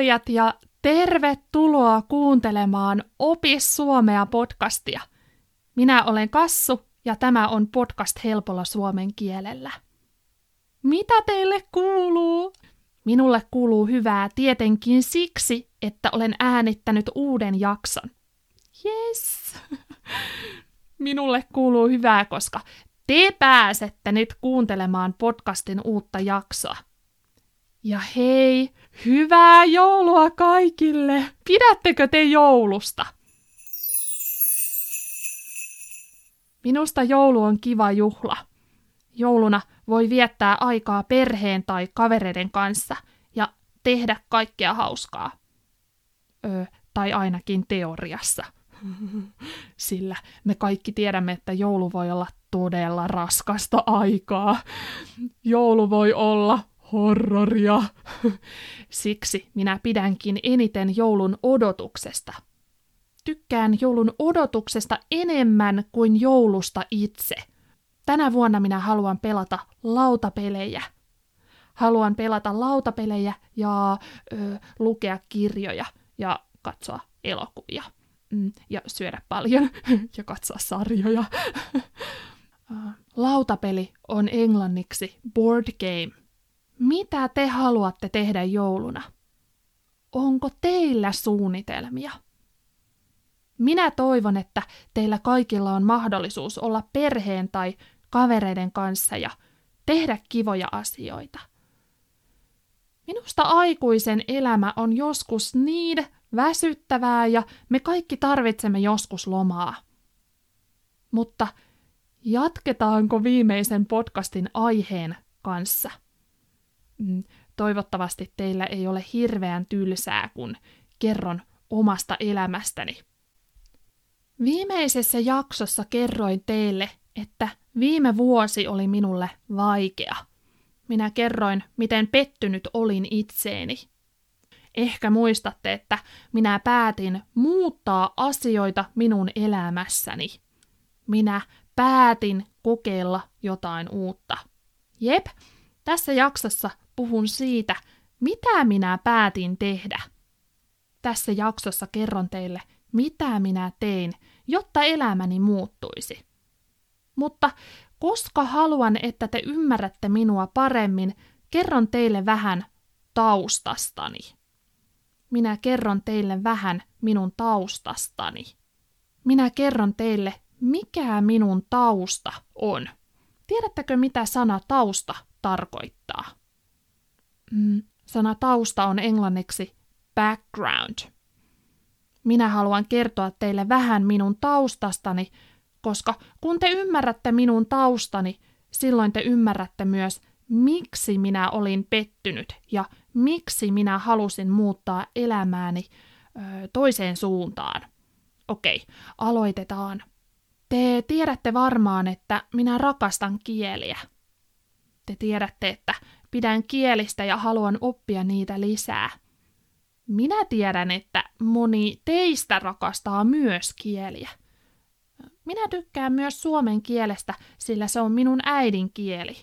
Kuulijat ja tervetuloa kuuntelemaan Opi Suomea podcastia. Minä olen Kassu ja tämä on podcast helpolla suomen kielellä. Mitä teille kuuluu? Minulle kuuluu hyvää tietenkin siksi, että olen äänittänyt uuden jakson. Yes! Minulle kuuluu hyvää, koska te pääsette nyt kuuntelemaan podcastin uutta jaksoa. Ja hei, hyvää joulua kaikille! Pidättekö te joulusta? Minusta joulu on kiva juhla. Jouluna voi viettää aikaa perheen tai kavereiden kanssa ja tehdä kaikkea hauskaa. Öö, tai ainakin teoriassa. Sillä me kaikki tiedämme, että joulu voi olla todella raskasta aikaa. Joulu voi olla horroria. Siksi minä pidänkin eniten joulun odotuksesta. Tykkään joulun odotuksesta enemmän kuin joulusta itse. Tänä vuonna minä haluan pelata lautapelejä. Haluan pelata lautapelejä ja ö, lukea kirjoja ja katsoa elokuvia. Mm, ja syödä paljon ja katsoa sarjoja. Lautapeli on englanniksi board game. Mitä te haluatte tehdä jouluna? Onko teillä suunnitelmia? Minä toivon, että teillä kaikilla on mahdollisuus olla perheen tai kavereiden kanssa ja tehdä kivoja asioita. Minusta aikuisen elämä on joskus niin väsyttävää ja me kaikki tarvitsemme joskus lomaa. Mutta jatketaanko viimeisen podcastin aiheen kanssa? Mm, toivottavasti teillä ei ole hirveän tylsää, kun kerron omasta elämästäni. Viimeisessä jaksossa kerroin teille, että viime vuosi oli minulle vaikea. Minä kerroin, miten pettynyt olin itseeni. Ehkä muistatte, että minä päätin muuttaa asioita minun elämässäni. Minä päätin kokeilla jotain uutta. Jep, tässä jaksossa puhun siitä, mitä minä päätin tehdä. Tässä jaksossa kerron teille, mitä minä tein, jotta elämäni muuttuisi. Mutta koska haluan, että te ymmärrätte minua paremmin, kerron teille vähän taustastani. Minä kerron teille vähän minun taustastani. Minä kerron teille, mikä minun tausta on. Tiedättekö, mitä sana tausta tarkoittaa? Mm, sana tausta on englanniksi background. Minä haluan kertoa teille vähän minun taustastani, koska kun te ymmärrätte minun taustani, silloin te ymmärrätte myös, miksi minä olin pettynyt ja miksi minä halusin muuttaa elämääni ö, toiseen suuntaan. Okei, aloitetaan. Te tiedätte varmaan, että minä rakastan kieliä. Te tiedätte, että pidän kielistä ja haluan oppia niitä lisää. Minä tiedän, että moni teistä rakastaa myös kieliä. Minä tykkään myös suomen kielestä, sillä se on minun äidinkieli.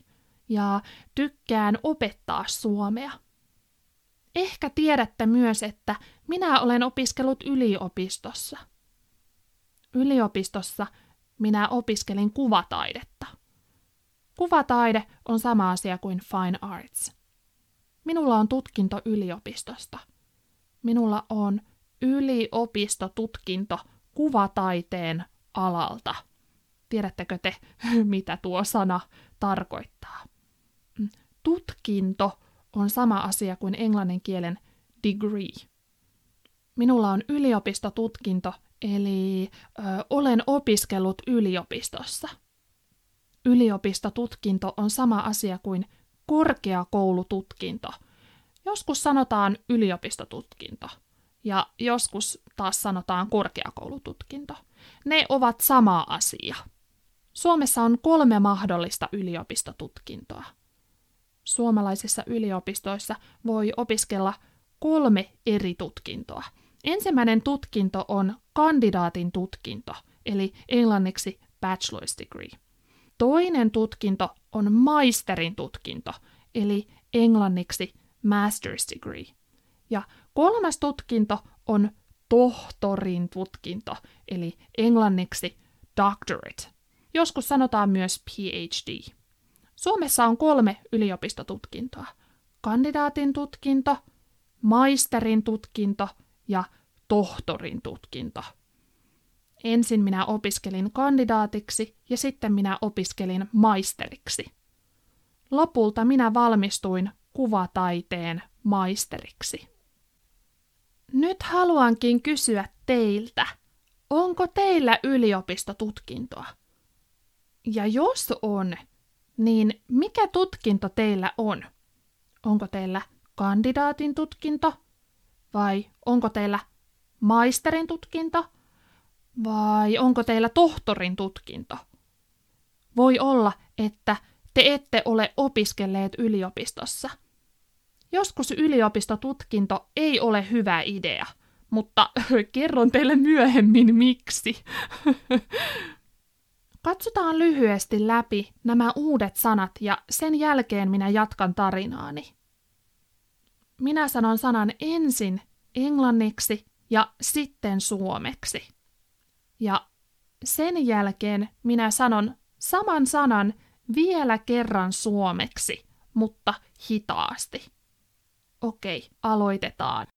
Ja tykkään opettaa suomea. Ehkä tiedätte myös, että minä olen opiskellut yliopistossa. Yliopistossa minä opiskelin kuvataidetta. Kuvataide on sama asia kuin fine arts. Minulla on tutkinto yliopistosta. Minulla on yliopistotutkinto kuvataiteen alalta. Tiedättekö te, mitä tuo sana tarkoittaa? Tutkinto on sama asia kuin englannin kielen degree. Minulla on yliopistotutkinto, eli ö, olen opiskellut yliopistossa. Yliopistotutkinto on sama asia kuin korkeakoulututkinto. Joskus sanotaan yliopistotutkinto ja joskus taas sanotaan korkeakoulututkinto. Ne ovat sama asia. Suomessa on kolme mahdollista yliopistotutkintoa. Suomalaisissa yliopistoissa voi opiskella kolme eri tutkintoa. Ensimmäinen tutkinto on kandidaatin tutkinto, eli englanniksi bachelor's degree. Toinen tutkinto on maisterin tutkinto, eli englanniksi master's degree. Ja kolmas tutkinto on tohtorin tutkinto, eli englanniksi doctorate. Joskus sanotaan myös PhD. Suomessa on kolme yliopistotutkintoa. Kandidaatin tutkinto, maisterin tutkinto ja tohtorin tutkinto. Ensin minä opiskelin kandidaatiksi ja sitten minä opiskelin maisteriksi. Lopulta minä valmistuin kuvataiteen maisteriksi. Nyt haluankin kysyä teiltä, onko teillä yliopistotutkintoa? Ja jos on, niin mikä tutkinto teillä on? Onko teillä kandidaatin tutkinto vai onko teillä maisterin tutkinto vai onko teillä tohtorin tutkinto? Voi olla, että te ette ole opiskelleet yliopistossa. Joskus yliopistotutkinto ei ole hyvä idea, mutta kerron teille myöhemmin miksi. Katsotaan lyhyesti läpi nämä uudet sanat ja sen jälkeen minä jatkan tarinaani. Minä sanon sanan ensin englanniksi ja sitten suomeksi. Ja sen jälkeen minä sanon saman sanan vielä kerran suomeksi, mutta hitaasti. Okei, aloitetaan.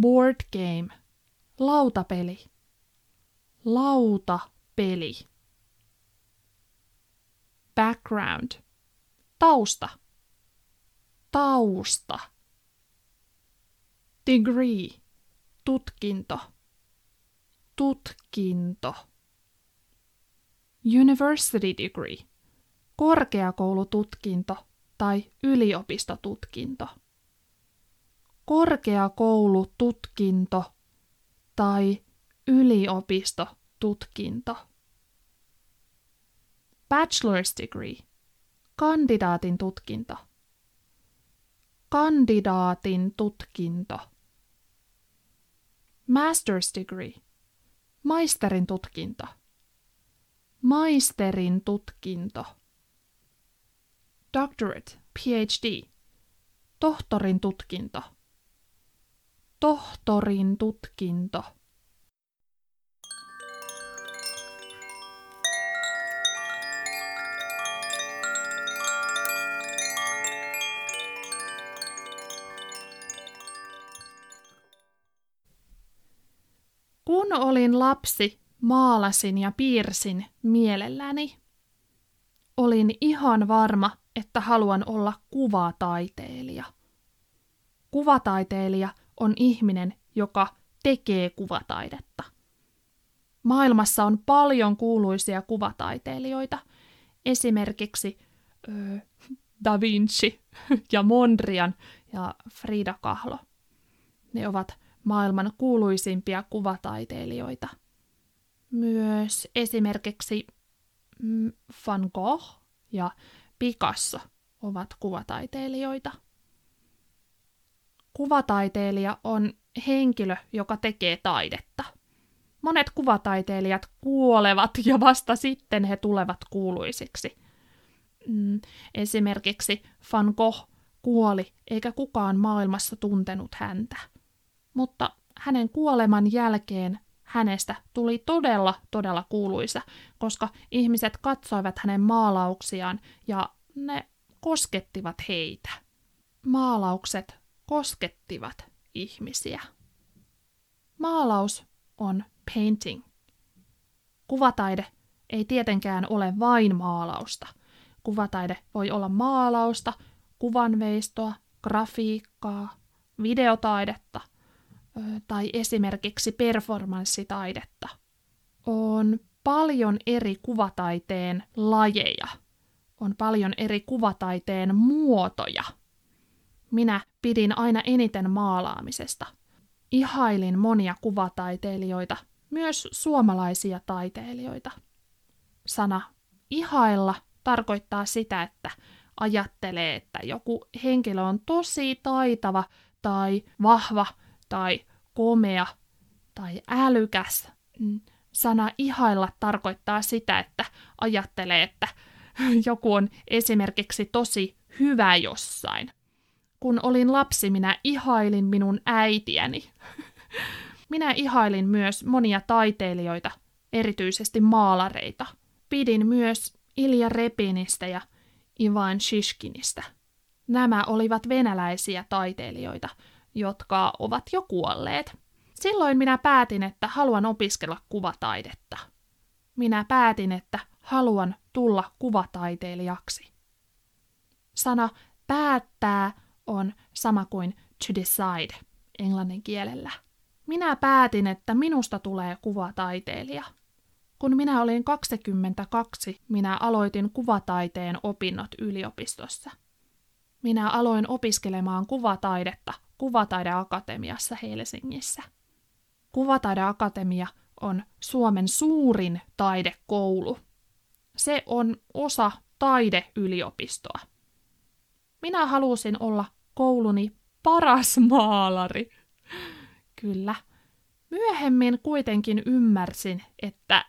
Board game. Lautapeli. Lautapeli. Background. Tausta. Tausta. Degree. Tutkinto. Tutkinto. University degree. Korkeakoulututkinto tai yliopistotutkinto korkeakoulututkinto tai yliopistotutkinto. Bachelor's degree, kandidaatin tutkinto. Kandidaatin tutkinto. Master's degree, maisterin tutkinto. Maisterin tutkinto. Doctorate, PhD, tohtorin tutkinto tohtorin tutkinto. Kun olin lapsi, maalasin ja piirsin mielelläni. Olin ihan varma, että haluan olla kuvataiteilija. Kuvataiteilija on ihminen, joka tekee kuvataidetta. Maailmassa on paljon kuuluisia kuvataiteilijoita, esimerkiksi ö, Da Vinci ja Mondrian ja Frida Kahlo. Ne ovat maailman kuuluisimpia kuvataiteilijoita. Myös esimerkiksi mm, Van Gogh ja Picasso ovat kuvataiteilijoita. Kuvataiteilija on henkilö, joka tekee taidetta. Monet kuvataiteilijat kuolevat ja vasta sitten he tulevat kuuluisiksi. Mm, esimerkiksi Van Gogh kuoli eikä kukaan maailmassa tuntenut häntä. Mutta hänen kuoleman jälkeen hänestä tuli todella, todella kuuluisa, koska ihmiset katsoivat hänen maalauksiaan ja ne koskettivat heitä. Maalaukset koskettivat ihmisiä. Maalaus on painting. Kuvataide ei tietenkään ole vain maalausta. Kuvataide voi olla maalausta, kuvanveistoa, grafiikkaa, videotaidetta tai esimerkiksi performanssitaidetta. On paljon eri kuvataiteen lajeja. On paljon eri kuvataiteen muotoja – minä pidin aina eniten maalaamisesta. Ihailin monia kuvataiteilijoita, myös suomalaisia taiteilijoita. Sana ihailla tarkoittaa sitä, että ajattelee, että joku henkilö on tosi taitava tai vahva tai komea tai älykäs. Mm, sana ihailla tarkoittaa sitä, että ajattelee, että joku on esimerkiksi tosi hyvä jossain. Kun olin lapsi, minä ihailin minun äitiäni. Minä ihailin myös monia taiteilijoita, erityisesti maalareita. Pidin myös Ilja Repinistä ja Ivan Shishkinistä. Nämä olivat venäläisiä taiteilijoita, jotka ovat jo kuolleet. Silloin minä päätin, että haluan opiskella kuvataidetta. Minä päätin, että haluan tulla kuvataiteilijaksi. Sana päättää on sama kuin to decide englannin kielellä. Minä päätin, että minusta tulee kuvataiteilija. Kun minä olin 22, minä aloitin kuvataiteen opinnot yliopistossa. Minä aloin opiskelemaan kuvataidetta Kuvataideakatemiassa Helsingissä. Kuvataideakatemia on Suomen suurin taidekoulu. Se on osa taideyliopistoa. Minä halusin olla kouluni paras maalari. Kyllä. Myöhemmin kuitenkin ymmärsin, että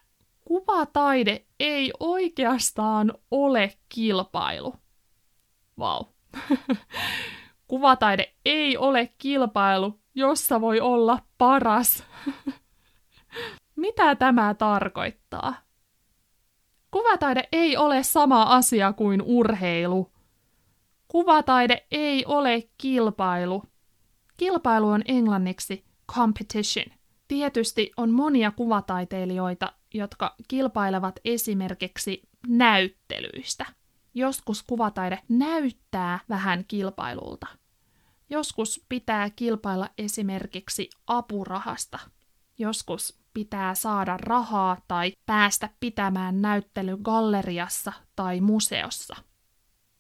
kuvataide ei oikeastaan ole kilpailu. Vau. Wow. Kuvataide ei ole kilpailu, jossa voi olla paras. Mitä tämä tarkoittaa? Kuvataide ei ole sama asia kuin urheilu. Kuvataide ei ole kilpailu. Kilpailu on englanniksi competition. Tietysti on monia kuvataiteilijoita, jotka kilpailevat esimerkiksi näyttelyistä. Joskus kuvataide näyttää vähän kilpailulta. Joskus pitää kilpailla esimerkiksi apurahasta. Joskus pitää saada rahaa tai päästä pitämään näyttely galleriassa tai museossa.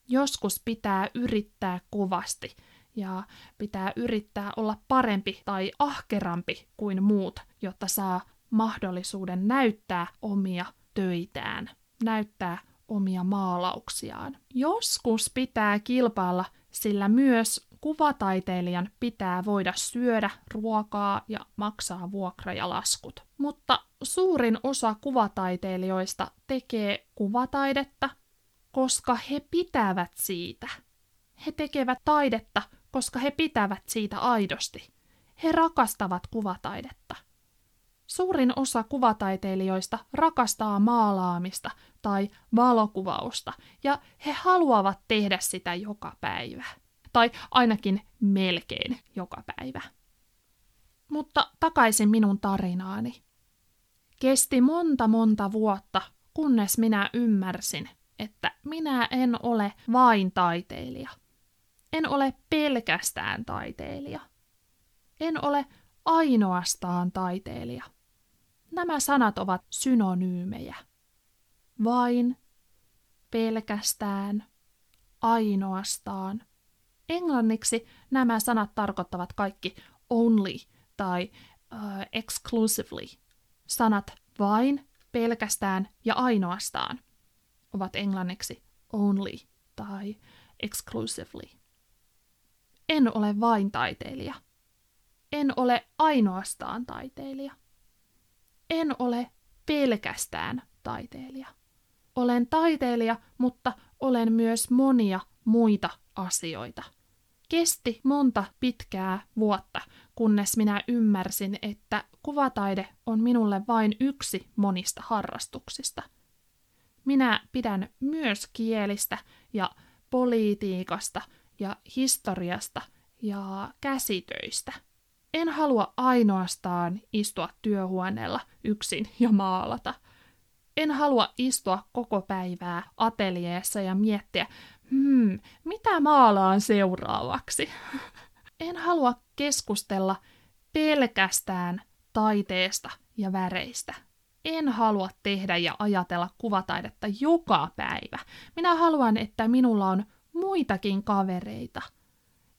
Joskus pitää yrittää kovasti ja pitää yrittää olla parempi tai ahkerampi kuin muut, jotta saa mahdollisuuden näyttää omia töitään, näyttää omia maalauksiaan. Joskus pitää kilpailla, sillä myös kuvataiteilijan pitää voida syödä ruokaa ja maksaa vuokra ja laskut. Mutta suurin osa kuvataiteilijoista tekee kuvataidetta, koska he pitävät siitä. He tekevät taidetta, koska he pitävät siitä aidosti. He rakastavat kuvataidetta. Suurin osa kuvataiteilijoista rakastaa maalaamista tai valokuvausta, ja he haluavat tehdä sitä joka päivä tai ainakin melkein joka päivä. Mutta takaisin minun tarinaani. Kesti monta monta vuotta, kunnes minä ymmärsin, että minä en ole vain taiteilija. En ole pelkästään taiteilija. En ole ainoastaan taiteilija. Nämä sanat ovat synonyymejä. Vain, pelkästään, ainoastaan, Englanniksi nämä sanat tarkoittavat kaikki only tai uh, exclusively. Sanat vain, pelkästään ja ainoastaan ovat englanniksi only tai exclusively. En ole vain taiteilija. En ole ainoastaan taiteilija. En ole pelkästään taiteilija. Olen taiteilija, mutta olen myös monia muita asioita – Kesti monta pitkää vuotta, kunnes minä ymmärsin, että kuvataide on minulle vain yksi monista harrastuksista. Minä pidän myös kielistä ja politiikasta ja historiasta ja käsitöistä. En halua ainoastaan istua työhuoneella yksin ja maalata. En halua istua koko päivää ateljeessa ja miettiä, hmm, mitä maalaan seuraavaksi? En halua keskustella pelkästään taiteesta ja väreistä. En halua tehdä ja ajatella kuvataidetta joka päivä. Minä haluan, että minulla on muitakin kavereita.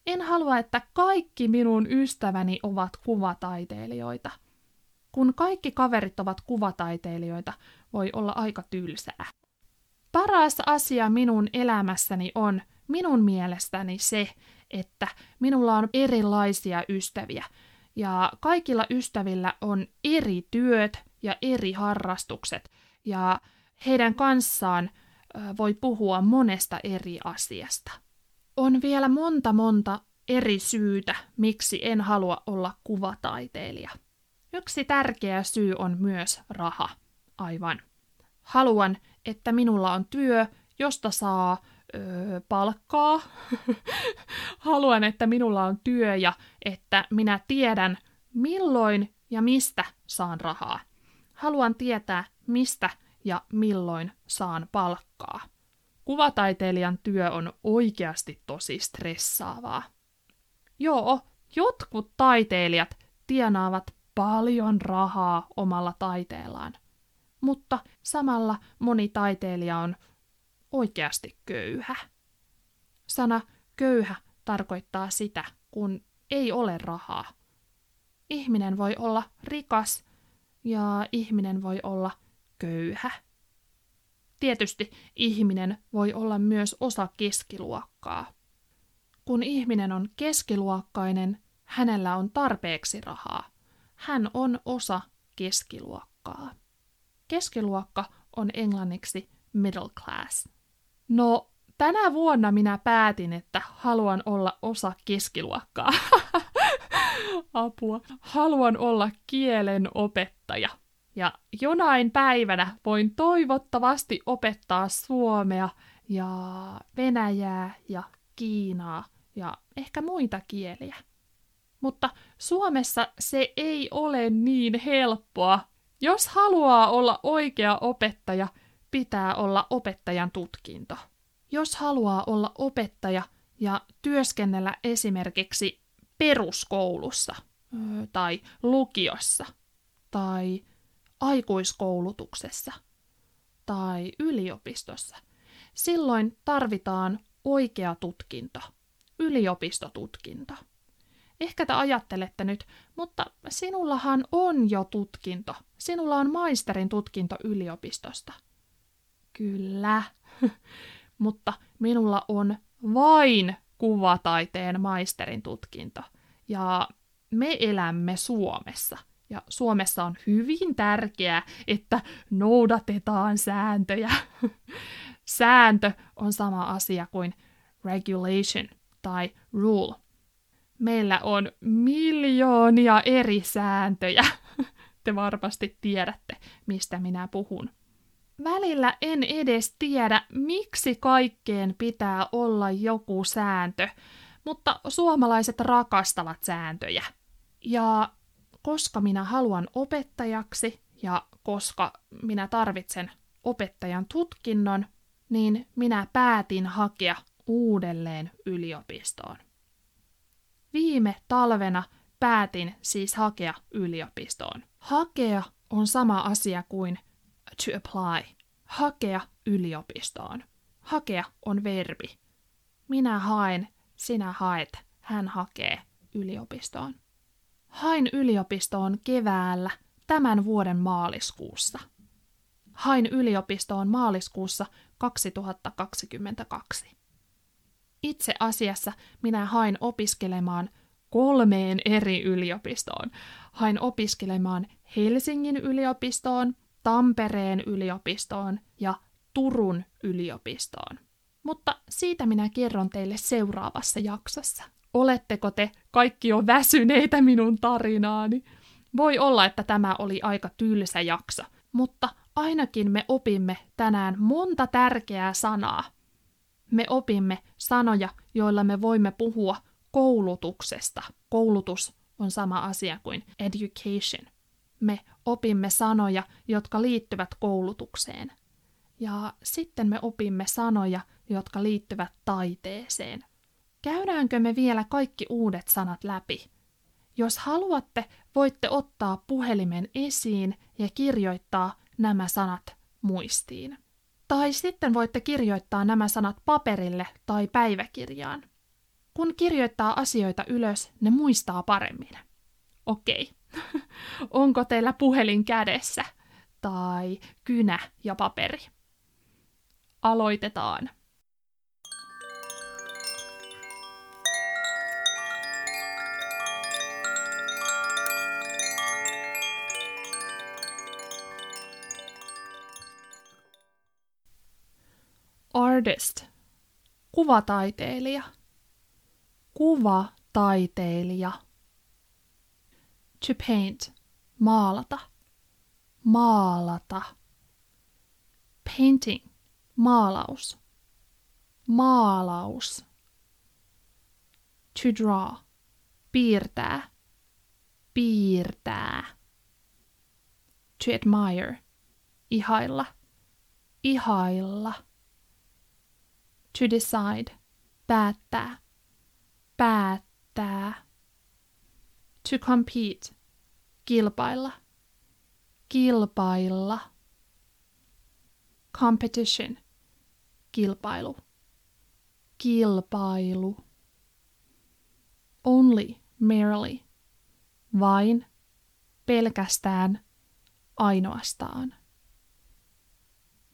En halua, että kaikki minun ystäväni ovat kuvataiteilijoita. Kun kaikki kaverit ovat kuvataiteilijoita, voi olla aika tylsää. Paras asia minun elämässäni on minun mielestäni se, että minulla on erilaisia ystäviä, ja kaikilla ystävillä on eri työt ja eri harrastukset, ja heidän kanssaan voi puhua monesta eri asiasta. On vielä monta monta eri syytä, miksi en halua olla kuvataiteilija. Yksi tärkeä syy on myös raha. Aivan. Haluan, että minulla on työ, josta saa öö, palkkaa. Haluan, että minulla on työ ja että minä tiedän, milloin ja mistä saan rahaa. Haluan tietää, mistä ja milloin saan palkkaa. Kuvataiteilijan työ on oikeasti tosi stressaavaa. Joo, jotkut taiteilijat tienaavat paljon rahaa omalla taiteellaan, mutta samalla moni taiteilija on oikeasti köyhä. Sana köyhä tarkoittaa sitä, kun ei ole rahaa. Ihminen voi olla rikas ja ihminen voi olla köyhä. Tietysti ihminen voi olla myös osa keskiluokkaa. Kun ihminen on keskiluokkainen, hänellä on tarpeeksi rahaa. Hän on osa keskiluokkaa. Keskiluokka on englanniksi middle class. No, tänä vuonna minä päätin, että haluan olla osa keskiluokkaa. Apua. Haluan olla kielen opettaja. Ja jonain päivänä voin toivottavasti opettaa suomea ja venäjää ja kiinaa ja ehkä muita kieliä. Mutta Suomessa se ei ole niin helppoa. Jos haluaa olla oikea opettaja, pitää olla opettajan tutkinto. Jos haluaa olla opettaja ja työskennellä esimerkiksi peruskoulussa tai lukiossa tai aikuiskoulutuksessa tai yliopistossa, silloin tarvitaan oikea tutkinto, yliopistotutkinto. Ehkä te ajattelette nyt, mutta sinullahan on jo tutkinto. Sinulla on maisterin tutkinto yliopistosta. Kyllä, mutta minulla on vain kuvataiteen maisterin tutkinto. Ja me elämme Suomessa. Ja Suomessa on hyvin tärkeää, että noudatetaan sääntöjä. Sääntö on sama asia kuin regulation tai rule. Meillä on miljoonia eri sääntöjä. Te varmasti tiedätte, mistä minä puhun. Välillä en edes tiedä, miksi kaikkeen pitää olla joku sääntö, mutta suomalaiset rakastavat sääntöjä. Ja koska minä haluan opettajaksi ja koska minä tarvitsen opettajan tutkinnon, niin minä päätin hakea uudelleen yliopistoon. Viime talvena päätin siis hakea yliopistoon. Hakea on sama asia kuin to apply. Hakea yliopistoon. Hakea on verbi. Minä haen, sinä haet, hän hakee yliopistoon. Hain yliopistoon keväällä tämän vuoden maaliskuussa. Hain yliopistoon maaliskuussa 2022. Itse asiassa minä hain opiskelemaan kolmeen eri yliopistoon. Hain opiskelemaan Helsingin yliopistoon, Tampereen yliopistoon ja Turun yliopistoon. Mutta siitä minä kerron teille seuraavassa jaksossa. Oletteko te kaikki jo väsyneitä minun tarinaani? Voi olla, että tämä oli aika tylsä jakso, mutta ainakin me opimme tänään monta tärkeää sanaa. Me opimme sanoja, joilla me voimme puhua koulutuksesta. Koulutus on sama asia kuin education. Me opimme sanoja, jotka liittyvät koulutukseen. Ja sitten me opimme sanoja, jotka liittyvät taiteeseen. Käydäänkö me vielä kaikki uudet sanat läpi? Jos haluatte, voitte ottaa puhelimen esiin ja kirjoittaa nämä sanat muistiin. Tai sitten voitte kirjoittaa nämä sanat paperille tai päiväkirjaan. Kun kirjoittaa asioita ylös, ne muistaa paremmin. Okei, onko teillä puhelin kädessä? Tai kynä ja paperi? Aloitetaan. Artist, kuvataiteilija. Kuvataiteilija. To paint. Maalata. Maalata. Painting. Maalaus. Maalaus. To draw. Piirtää. Piirtää. To admire. Ihailla. Ihailla. To decide. Päättää. Päättää. To compete. Kilpailla. Kilpailla. Competition. Kilpailu. Kilpailu. Only, merely. Vain, pelkästään, ainoastaan.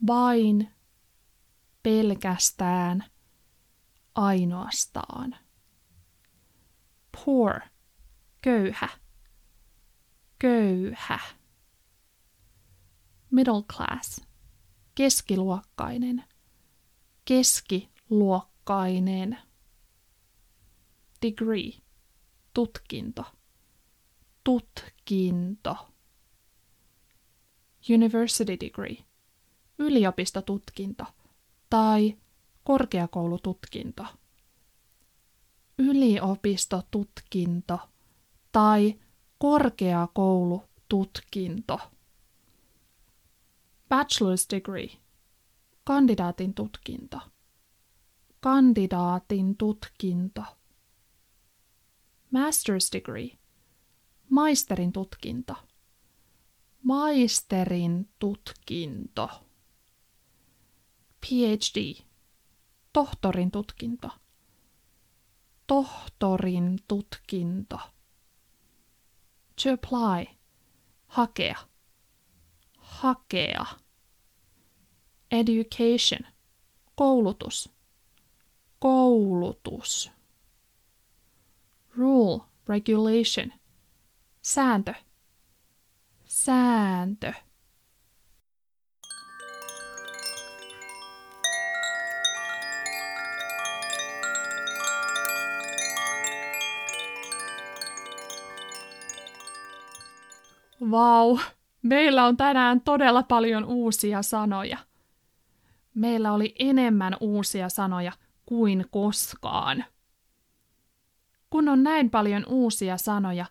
Vain, pelkästään, ainoastaan. Poor, köyhä, köyhä. Middle class, keskiluokkainen, keskiluokkainen. Degree, tutkinto, tutkinto. University degree, yliopistotutkinto tai korkeakoulututkinto. Yliopistotutkinto tai korkeakoulututkinto. Bachelor's degree, kandidaatin tutkinto. Kandidaatin tutkinto. Master's degree, maisterin tutkinto. Maisterin tutkinto. PhD, tohtorin tutkinto. Tohtorin tutkinto. To apply, hakea. Hakea. Education, koulutus. Koulutus. Rule, regulation. Sääntö. Sääntö. Vau, meillä on tänään todella paljon uusia sanoja. Meillä oli enemmän uusia sanoja kuin koskaan. Kun on näin paljon uusia sanoja,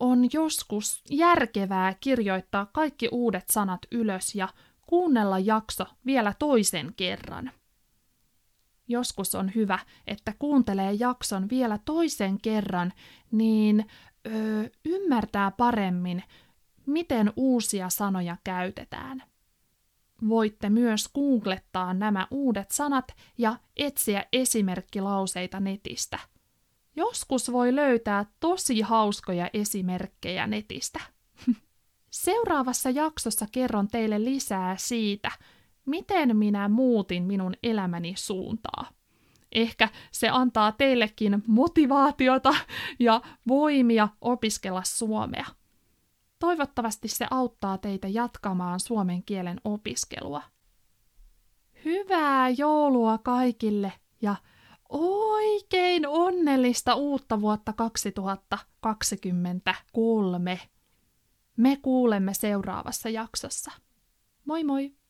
on joskus järkevää kirjoittaa kaikki uudet sanat ylös ja kuunnella jakso vielä toisen kerran. Joskus on hyvä, että kuuntelee jakson vielä toisen kerran, niin öö, ymmärtää paremmin, miten uusia sanoja käytetään. Voitte myös googlettaa nämä uudet sanat ja etsiä esimerkkilauseita netistä. Joskus voi löytää tosi hauskoja esimerkkejä netistä. Seuraavassa jaksossa kerron teille lisää siitä, miten minä muutin minun elämäni suuntaa. Ehkä se antaa teillekin motivaatiota ja voimia opiskella suomea. Toivottavasti se auttaa teitä jatkamaan suomen kielen opiskelua. Hyvää joulua kaikille ja oikein onnellista uutta vuotta 2023. Me kuulemme seuraavassa jaksossa. Moi moi!